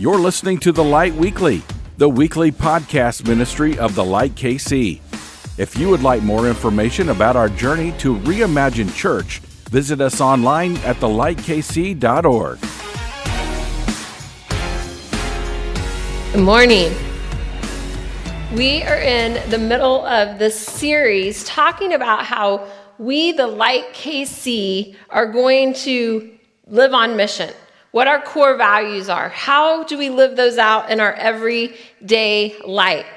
You're listening to The Light Weekly, the weekly podcast ministry of The Light KC. If you would like more information about our journey to reimagine church, visit us online at thelightkc.org. Good morning. We are in the middle of this series talking about how we, the Light KC, are going to live on mission, what our core values are. How do we live those out in our everyday life?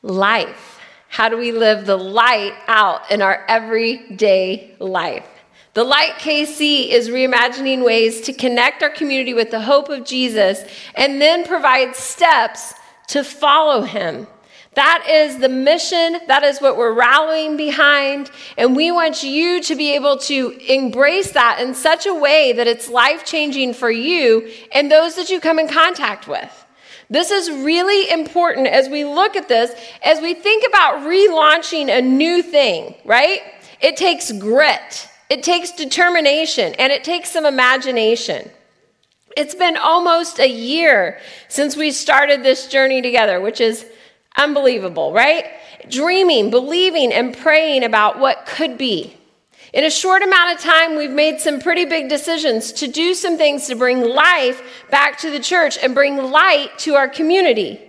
Life. How do we live the light out in our everyday life? The Light KC is reimagining ways to connect our community with the hope of Jesus and then provide steps to follow him. That is the mission. That is what we're rallying behind. And we want you to be able to embrace that in such a way that it's life changing for you and those that you come in contact with. This is really important as we look at this, as we think about relaunching a new thing, right? It takes grit, it takes determination, and it takes some imagination. It's been almost a year since we started this journey together, which is Unbelievable, right? Dreaming, believing, and praying about what could be. In a short amount of time, we've made some pretty big decisions to do some things to bring life back to the church and bring light to our community.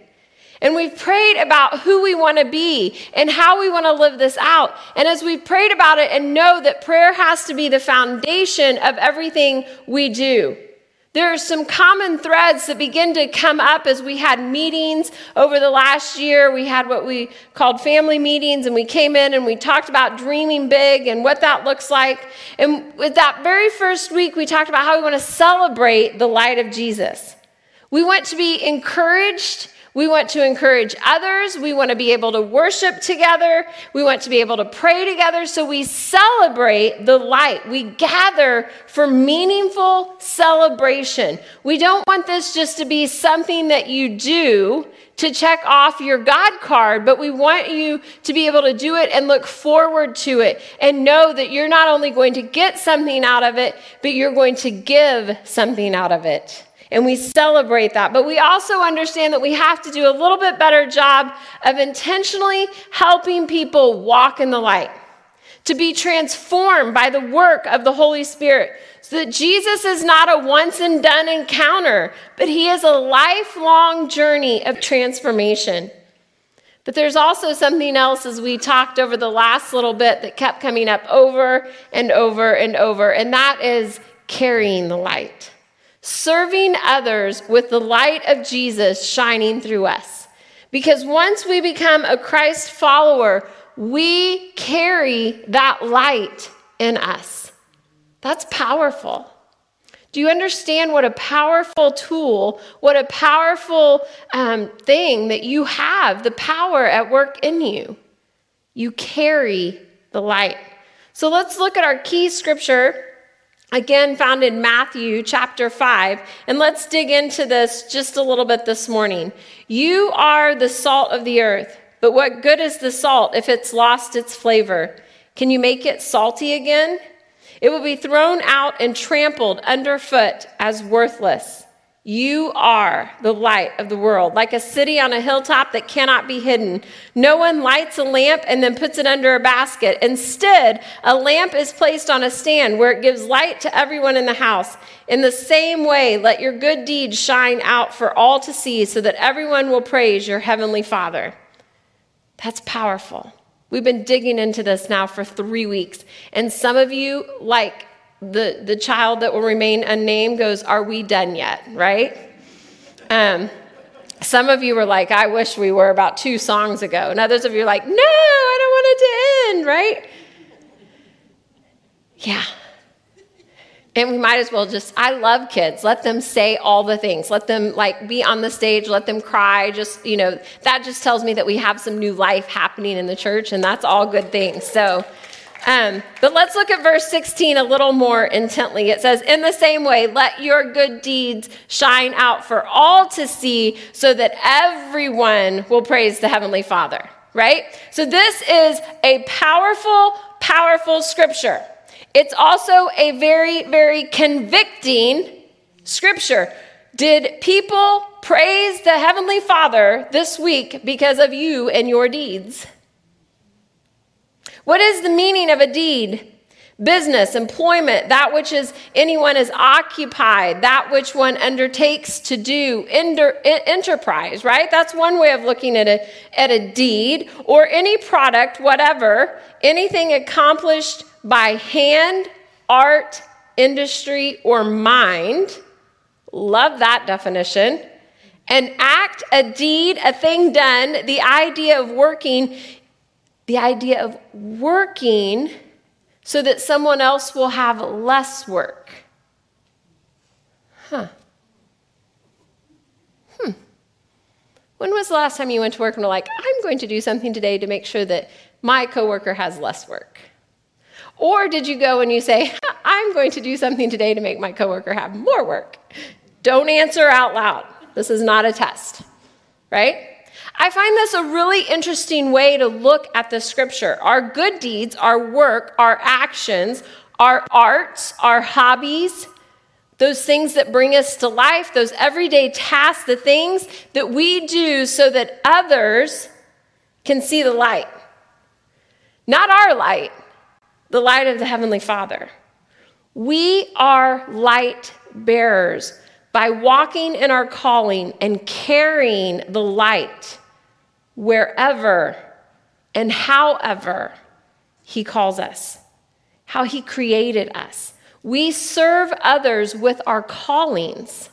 And we've prayed about who we want to be and how we want to live this out. And as we've prayed about it and know that prayer has to be the foundation of everything we do. There are some common threads that begin to come up as we had meetings over the last year. We had what we called family meetings, and we came in and we talked about dreaming big and what that looks like. And with that very first week, we talked about how we want to celebrate the light of Jesus. We want to be encouraged we want to encourage others. We want to be able to worship together. We want to be able to pray together. So we celebrate the light. We gather for meaningful celebration. We don't want this just to be something that you do to check off your God card, but we want you to be able to do it and look forward to it and know that you're not only going to get something out of it, but you're going to give something out of it. And we celebrate that. But we also understand that we have to do a little bit better job of intentionally helping people walk in the light, to be transformed by the work of the Holy Spirit. So that Jesus is not a once and done encounter, but he is a lifelong journey of transformation. But there's also something else as we talked over the last little bit that kept coming up over and over and over, and that is carrying the light serving others with the light of Jesus shining through us. Because once we become a Christ follower, we carry that light in us. That's powerful. Do you understand what a powerful tool, what a powerful um, thing that you have, the power at work in you? You carry the light. So let's look at our key scripture again found in Matthew chapter 5. And let's dig into this just a little bit this morning. You are the salt of the earth, but what good is the salt if it's lost its flavor? Can you make it salty again? It will be thrown out and trampled underfoot as worthless. You are the light of the world, like a city on a hilltop that cannot be hidden. No one lights a lamp and then puts it under a basket. Instead, a lamp is placed on a stand where it gives light to everyone in the house. In the same way, let your good deeds shine out for all to see so that everyone will praise your heavenly Father. That's powerful. We've been digging into this now for three weeks. And some of you, like the, the child that will remain unnamed goes, Are we done yet? Right? Um, some of you were like, I wish we were about two songs ago. And others of you are like, No, I don't want it to end, right? Yeah. And we might as well just, I love kids. Let them say all the things. Let them like be on the stage, let them cry. Just, you know, that just tells me that we have some new life happening in the church, and that's all good things. So, um, but let's look at verse 16 a little more intently. It says, In the same way, let your good deeds shine out for all to see, so that everyone will praise the Heavenly Father. Right? So, this is a powerful, powerful scripture. It's also a very, very convicting scripture. Did people praise the Heavenly Father this week because of you and your deeds? What is the meaning of a deed? Business, employment, that which is anyone is occupied, that which one undertakes to do, enterprise, right? That's one way of looking at a, at a deed or any product, whatever, anything accomplished by hand, art, industry, or mind. Love that definition. An act, a deed, a thing done, the idea of working, the idea of working so that someone else will have less work. Huh. Hmm. When was the last time you went to work and were like, I'm going to do something today to make sure that my coworker has less work? Or did you go and you say, I'm going to do something today to make my coworker have more work? Don't answer out loud. This is not a test, right? I find this a really interesting way to look at the scripture. Our good deeds, our work, our actions, our arts, our hobbies, those things that bring us to life, those everyday tasks, the things that we do so that others can see the light. Not our light, the light of the Heavenly Father. We are light bearers by walking in our calling and carrying the light wherever and however He calls us, how He created us. We serve others with our callings.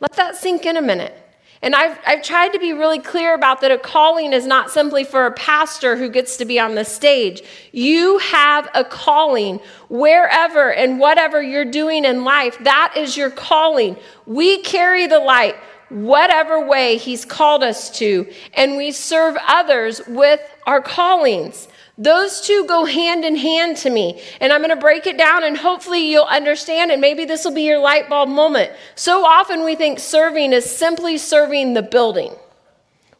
Let that sink in a minute. And I've, I've tried to be really clear about that a calling is not simply for a pastor who gets to be on the stage. You have a calling wherever and whatever you're doing in life. That is your calling. We carry the light whatever way He's called us to, and we serve others with our callings. Those two go hand in hand to me. And I'm going to break it down and hopefully you'll understand. And maybe this will be your light bulb moment. So often we think serving is simply serving the building.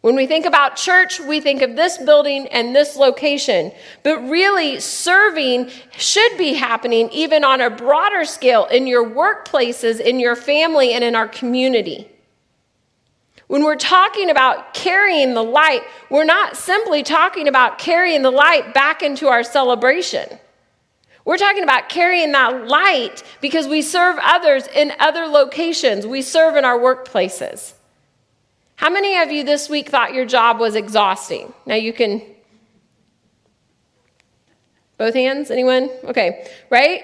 When we think about church, we think of this building and this location. But really, serving should be happening even on a broader scale in your workplaces, in your family, and in our community. When we're talking about carrying the light, we're not simply talking about carrying the light back into our celebration. We're talking about carrying that light because we serve others in other locations. We serve in our workplaces. How many of you this week thought your job was exhausting? Now you can. Both hands? Anyone? Okay, right?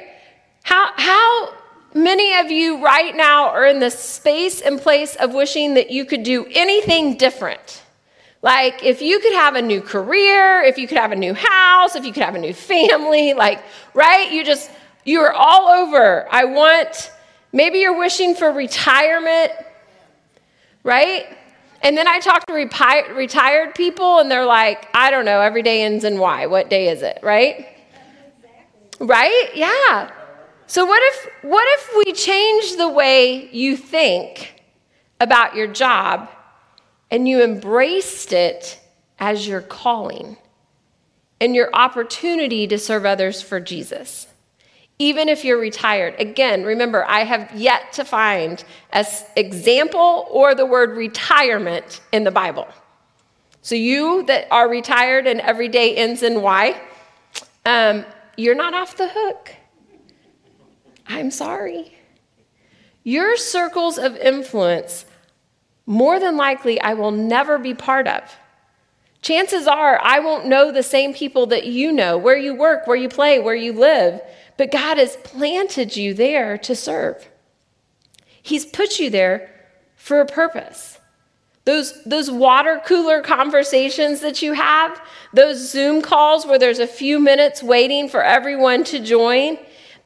How, how Many of you right now are in the space and place of wishing that you could do anything different. Like if you could have a new career, if you could have a new house, if you could have a new family, like, right? You just, you are all over. I want, maybe you're wishing for retirement, right? And then I talk to repi- retired people and they're like, I don't know, every day ends in Y. What day is it, right? Right? Yeah. So what if what if we change the way you think about your job and you embraced it as your calling and your opportunity to serve others for Jesus? Even if you're retired. Again, remember, I have yet to find an example or the word retirement in the Bible. So, you that are retired and every day ends in Y, um, you're not off the hook. I'm sorry. Your circles of influence, more than likely, I will never be part of. Chances are I won't know the same people that you know, where you work, where you play, where you live, but God has planted you there to serve. He's put you there for a purpose. Those, those water cooler conversations that you have, those Zoom calls where there's a few minutes waiting for everyone to join,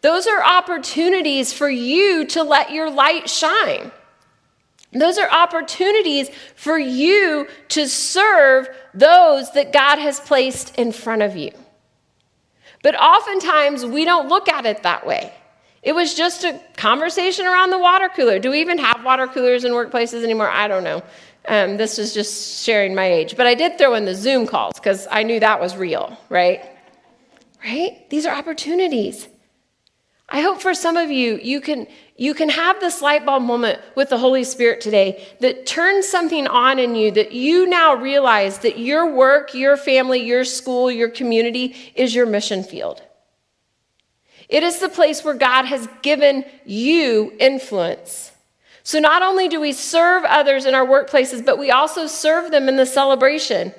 those are opportunities for you to let your light shine. Those are opportunities for you to serve those that God has placed in front of you. But oftentimes we don't look at it that way. It was just a conversation around the water cooler. Do we even have water coolers in workplaces anymore? I don't know. Um, this is just sharing my age. But I did throw in the Zoom calls because I knew that was real, right? Right? These are opportunities. I hope for some of you, you can, you can have this light bulb moment with the Holy Spirit today that turns something on in you that you now realize that your work, your family, your school, your community is your mission field. It is the place where God has given you influence. So not only do we serve others in our workplaces, but we also serve them in the celebration.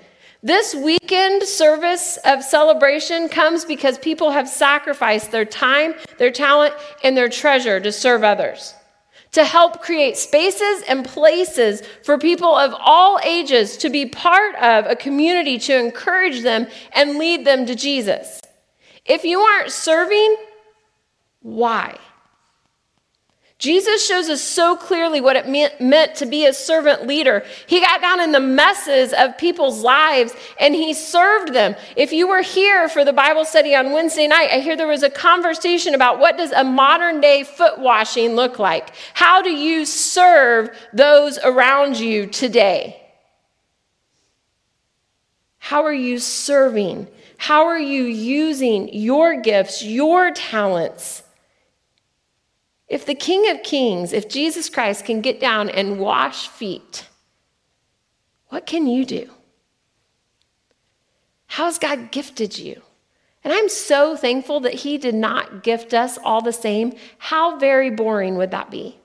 This weekend service of celebration comes because people have sacrificed their time, their talent, and their treasure to serve others, to help create spaces and places for people of all ages to be part of a community to encourage them and lead them to Jesus. If you aren't serving, why? Jesus shows us so clearly what it meant to be a servant leader. He got down in the messes of people's lives and he served them. If you were here for the Bible study on Wednesday night, I hear there was a conversation about what does a modern day foot washing look like? How do you serve those around you today? How are you serving? How are you using your gifts, your talents? If the King of Kings, if Jesus Christ can get down and wash feet, what can you do? How has God gifted you? And I'm so thankful that He did not gift us all the same. How very boring would that be?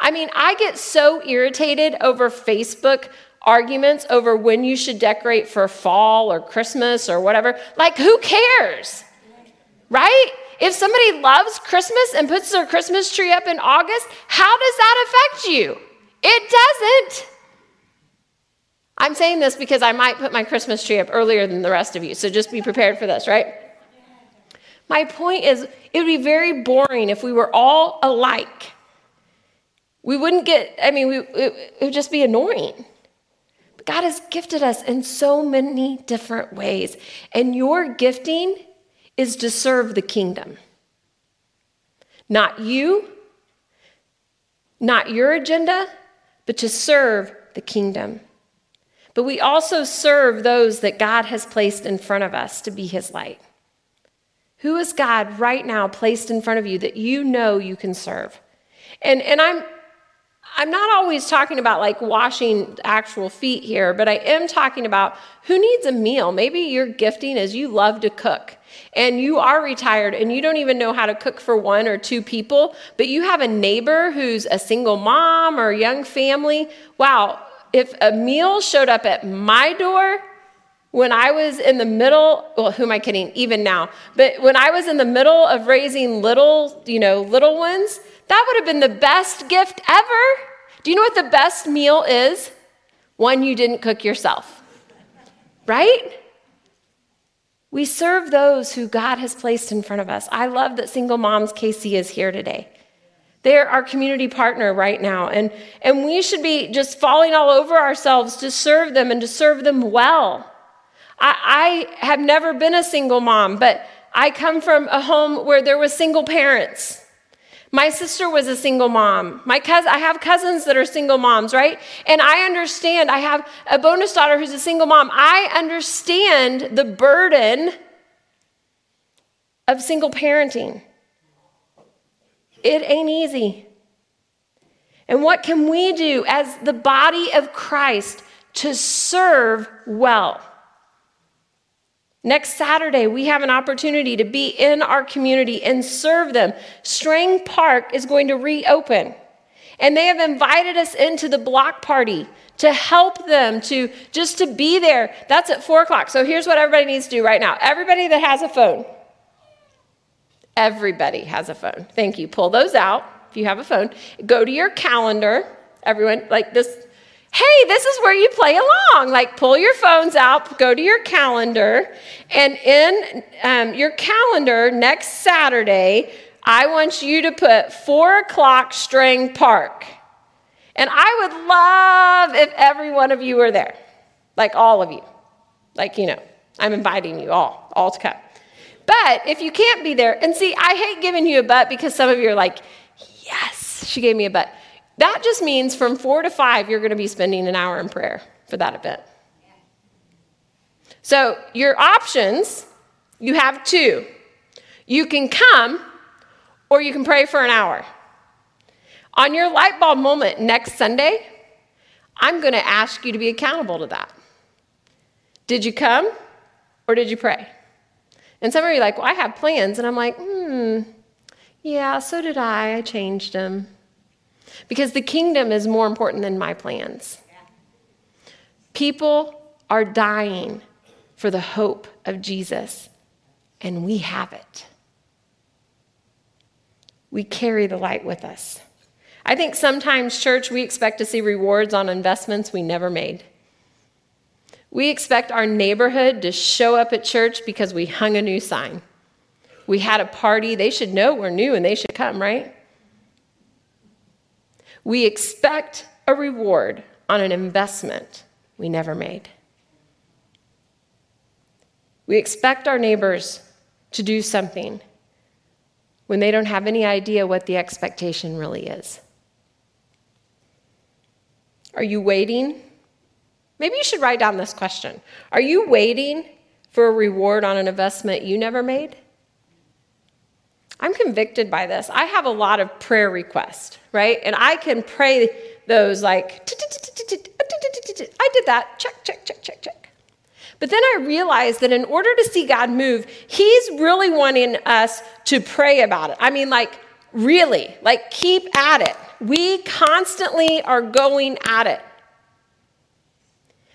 I mean, I get so irritated over Facebook arguments over when you should decorate for fall or Christmas or whatever. Like, who cares? Right? If somebody loves Christmas and puts their Christmas tree up in August, how does that affect you? It doesn't. I'm saying this because I might put my Christmas tree up earlier than the rest of you, so just be prepared for this, right? My point is, it would be very boring if we were all alike. We wouldn't get, I mean, we, it, it would just be annoying. But God has gifted us in so many different ways, and your gifting is to serve the kingdom. Not you, not your agenda, but to serve the kingdom. But we also serve those that God has placed in front of us to be his light. Who is God right now placed in front of you that you know you can serve? And, and I'm, I'm not always talking about like washing actual feet here, but I am talking about who needs a meal. Maybe your gifting is you love to cook and you are retired and you don't even know how to cook for one or two people, but you have a neighbor who's a single mom or a young family. Wow, if a meal showed up at my door, when I was in the middle, well, who am I kidding? Even now, but when I was in the middle of raising little, you know, little ones, that would have been the best gift ever. Do you know what the best meal is? One you didn't cook yourself, right? We serve those who God has placed in front of us. I love that Single Moms KC is here today. They're our community partner right now. And, and we should be just falling all over ourselves to serve them and to serve them well. I, I have never been a single mom, but I come from a home where there was single parents. My sister was a single mom. My cousin, I have cousins that are single moms, right? And I understand. I have a bonus daughter who's a single mom. I understand the burden of single parenting. It ain't easy. And what can we do as the body of Christ to serve well? Next Saturday, we have an opportunity to be in our community and serve them. Strang Park is going to reopen. And they have invited us into the block party to help them to just to be there. That's at four o'clock. So here's what everybody needs to do right now. Everybody that has a phone, everybody has a phone. Thank you. Pull those out if you have a phone. Go to your calendar. Everyone, like this hey, this is where you play along. Like, pull your phones out, go to your calendar, and in um, your calendar next Saturday, I want you to put four o'clock Strang Park. And I would love if every one of you were there, like all of you. Like, you know, I'm inviting you all, all to come. But if you can't be there, and see, I hate giving you a butt because some of you are like, yes, she gave me a butt. That just means from four to five, you're going to be spending an hour in prayer for that event. So, your options, you have two. You can come, or you can pray for an hour. On your light bulb moment next Sunday, I'm going to ask you to be accountable to that. Did you come or did you pray? And some of you are like, well, I have plans. And I'm like, hmm, yeah, so did I. I changed them. Because the kingdom is more important than my plans. People are dying for the hope of Jesus, and we have it. We carry the light with us. I think sometimes, church, we expect to see rewards on investments we never made. We expect our neighborhood to show up at church because we hung a new sign. We had a party, they should know we're new and they should come, right? We expect a reward on an investment we never made. We expect our neighbors to do something when they don't have any idea what the expectation really is. Are you waiting? Maybe you should write down this question Are you waiting for a reward on an investment you never made? I'm convicted by this. I have a lot of prayer requests, right? And I can pray those like, I did that, check, check, check, check, check. But then I realized that in order to see God move, He's really wanting us to pray about it. I mean, like, really, like, keep at it. We constantly are going at it.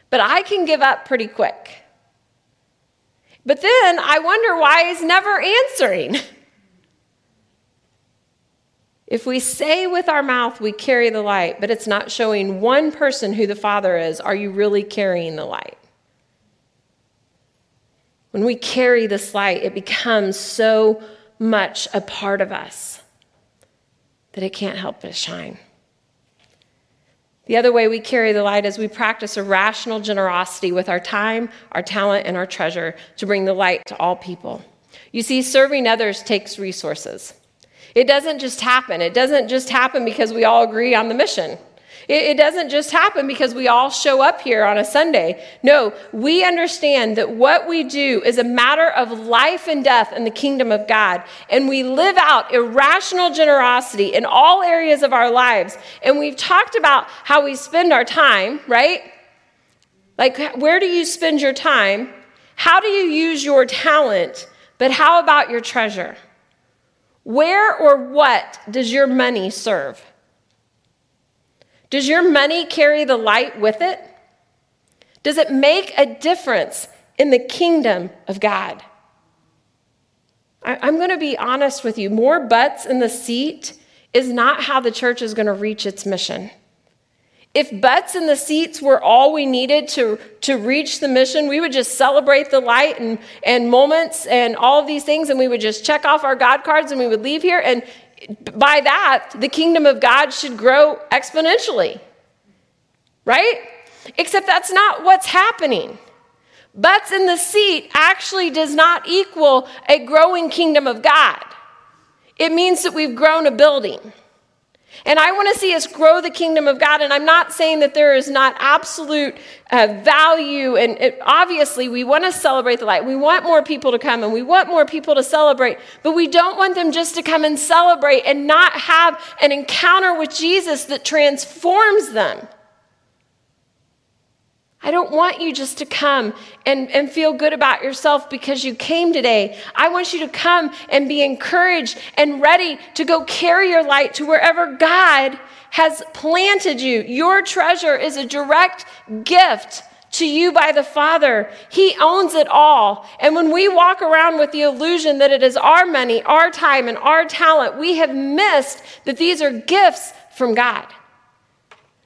But I can give up pretty quick. But then I wonder why He's never answering. If we say with our mouth we carry the light, but it's not showing one person who the Father is, are you really carrying the light? When we carry this light, it becomes so much a part of us that it can't help but shine. The other way we carry the light is we practice a rational generosity with our time, our talent, and our treasure to bring the light to all people. You see, serving others takes resources. It doesn't just happen. It doesn't just happen because we all agree on the mission. It, doesn't just happen because we all show up here on a Sunday. No, we understand that what we do is a matter of life and death in the kingdom of God. And we live out irrational generosity in all areas of our lives. And we've talked about how we spend our time, right? Like, where do you spend your time? How do you use your talent? But how about your treasure? Where or what does your money serve? Does your money carry the light with it? Does it make a difference in the kingdom of God? I, am going to be honest with you. More butts in the seat is not how the church is going to reach its mission. If butts in the seats were all we needed to, to reach the mission, we would just celebrate the light and, and moments and all of these things, and we would just check off our God cards and we would leave here. And by that, the kingdom of God should grow exponentially, right? Except that's not what's happening. Butts in the seat actually does not equal a growing kingdom of God. It means that we've grown a building. And I want to see us grow the kingdom of God. And I'm not saying that there is not absolute uh, value. And it, obviously, we want to celebrate the light. We want more people to come and we want more people to celebrate. But we don't want them just to come and celebrate and not have an encounter with Jesus that transforms them. I don't want you just to come and, and feel good about yourself because you came today. I want you to come and be encouraged and ready to go carry your light to wherever God has planted you. Your treasure is a direct gift to you by the Father. He owns it all. And when we walk around with the illusion that it is our money, our time, and our talent, we have missed that these are gifts from God.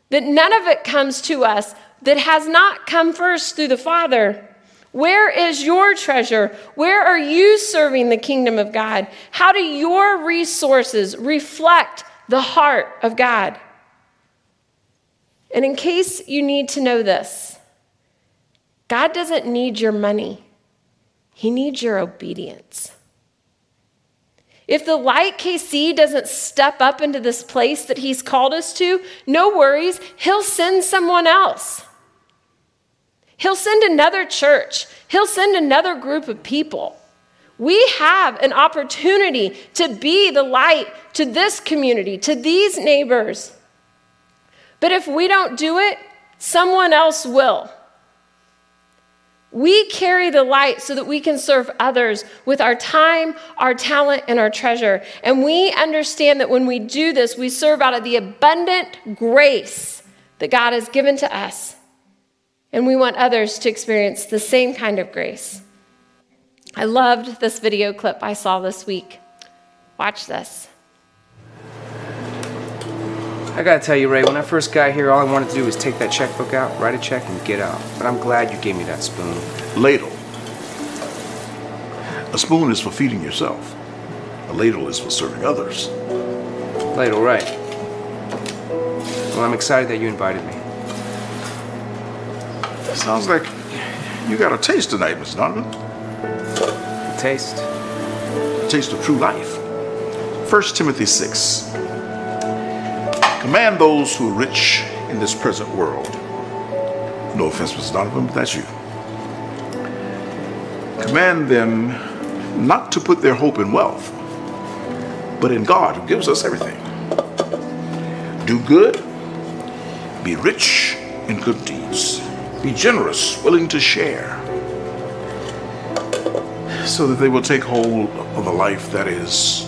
That none of it comes to us that has not come first through the Father. Where is your treasure? Where are you serving the kingdom of God? How do your resources reflect the heart of God? And in case you need to know this, God doesn't need your money, He needs your obedience. If the light KC doesn't step up into this place that He's called us to, no worries, He'll send someone else. He'll send another church, He'll send another group of people. We have an opportunity to be the light to this community, to these neighbors. But if we don't do it, someone else will. We carry the light so that we can serve others with our time, our talent, and our treasure. And we understand that when we do this, we serve out of the abundant grace that God has given to us. And we want others to experience the same kind of grace. I loved this video clip I saw this week. Watch this. I gotta tell you, Ray, when I first got here, all I wanted to do was take that checkbook out, write a check, and get out. But I'm glad you gave me that spoon. Ladle. A spoon is for feeding yourself. A ladle is for serving others. Ladle, right. Well, I'm excited that you invited me. Sounds like you got a taste tonight, Mr. Donovan. A taste? A taste of true life. 1 Timothy 6. Command those who are rich in this present world. No offense, Mr. Donovan, but that's you. Command them not to put their hope in wealth, but in God who gives us everything. Do good, be rich in good deeds, be generous, willing to share, so that they will take hold of the life that is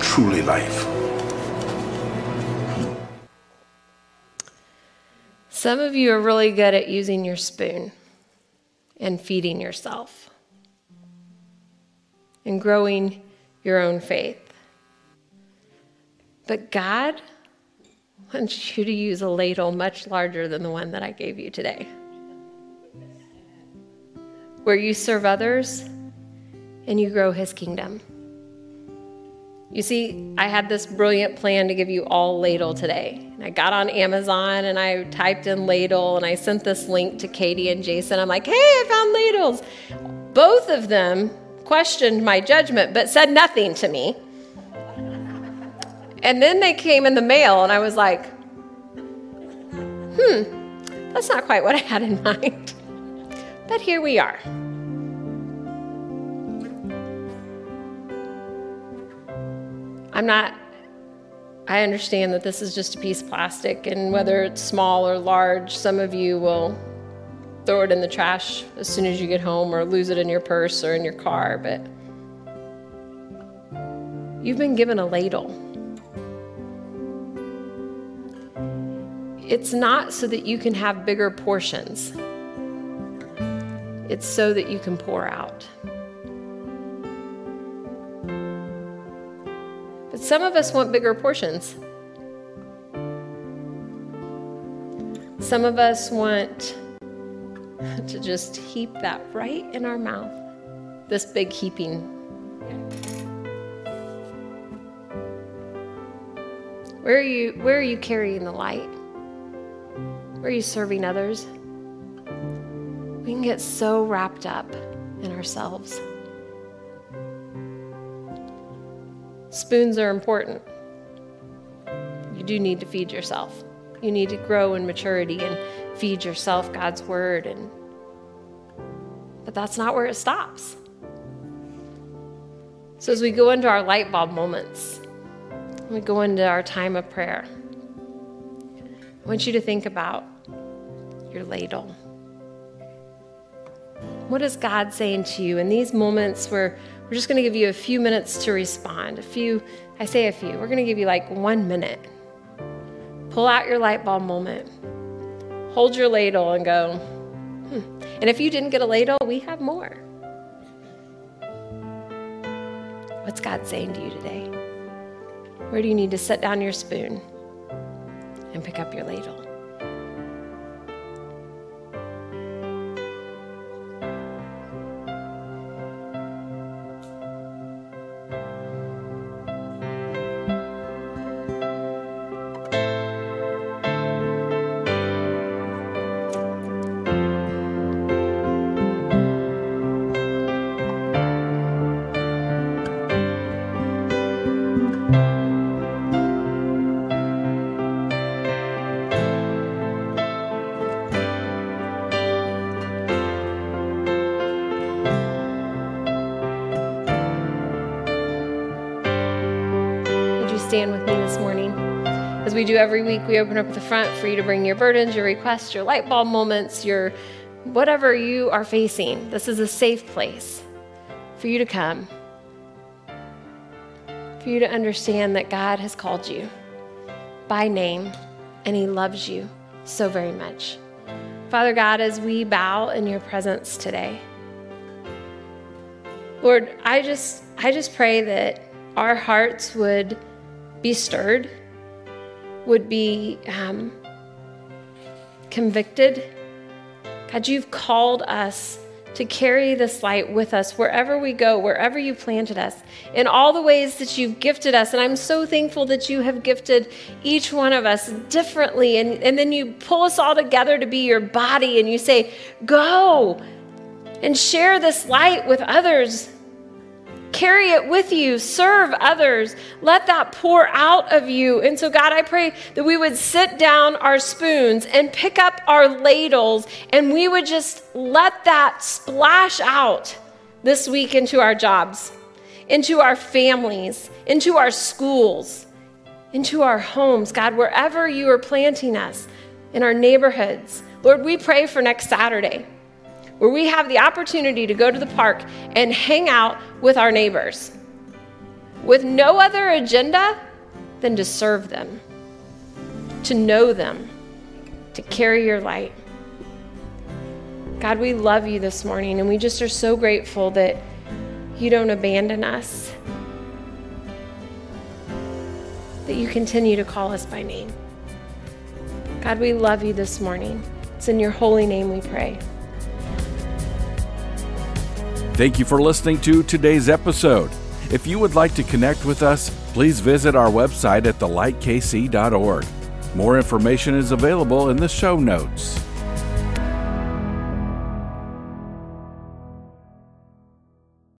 truly life. Some of you are really good at using your spoon and feeding yourself and growing your own faith. But God wants you to use a ladle much larger than the one that I gave you today, where you serve others and you grow His kingdom. You see, I had this brilliant plan to give you all ladle today. And I got on Amazon and I typed in ladle and I sent this link to Katie and Jason. I'm like, hey, I found ladles. Both of them questioned my judgment but said nothing to me. And then they came in the mail and I was like, hmm, that's not quite what I had in mind. But here we are. I'm not, I understand that this is just a piece of plastic, and whether it's small or large, some of you will throw it in the trash as soon as you get home or lose it in your purse or in your car, but you've been given a ladle. It's not so that you can have bigger portions. It's so that you can pour out. But some of us want bigger portions. Some of us want to just heap that right in our mouth, this big heaping. Where are you where are you carrying the light? Where are you serving others? Can get so wrapped up in ourselves. Spoons are important. You do need to feed yourself. You need to grow in maturity and feed yourself God's word and but that's not where it stops. So as we go into our light bulb moments, we go into our time of prayer. I want you to think about your ladle. What is God saying to you in these moments where we're just going to give you a few minutes to respond? A few, I say a few, we're going to give you like one minute. Pull out your light bulb moment, hold your ladle, and go, hmm. And if you didn't get a ladle, we have more. What's God saying to you today? Where do you need to set down your spoon and pick up your ladle? We do every week, we open up the front for you to bring your burdens, your requests, your light bulb moments, your whatever you are facing. This is a safe place for you to come, for you to understand that God has called you by name and He loves you so very much. Father God, as we bow in your presence today, Lord, I just I just pray that our hearts would be stirred would be um, convicted. God, you've called us to carry this light with us wherever we go, wherever you planted us, in all the ways that you've gifted us. And I'm so thankful that you have gifted each one of us differently. And, and then you pull us all together to be your body and you say, Go and share this light with others Carry it with you. Serve others. Let that pour out of you. And so, God, I pray that we would sit down our spoons and pick up our ladles and we would just let that splash out this week into our jobs, into our families, into our schools, into our homes. God, wherever you are planting us, in our neighborhoods. Lord, we pray for next Saturday where we have the opportunity to go to the park and hang out with our neighbors with no other agenda than to serve them, to know them, to carry your light. God, we love you this morning, and we just are so grateful that you don't abandon us, that you continue to call us by name. God, we love you this morning. It's in your holy name we pray. Thank you for listening to today's episode. If you would like to connect with us, please visit our website at thelightkc.org. More information is available in the show notes.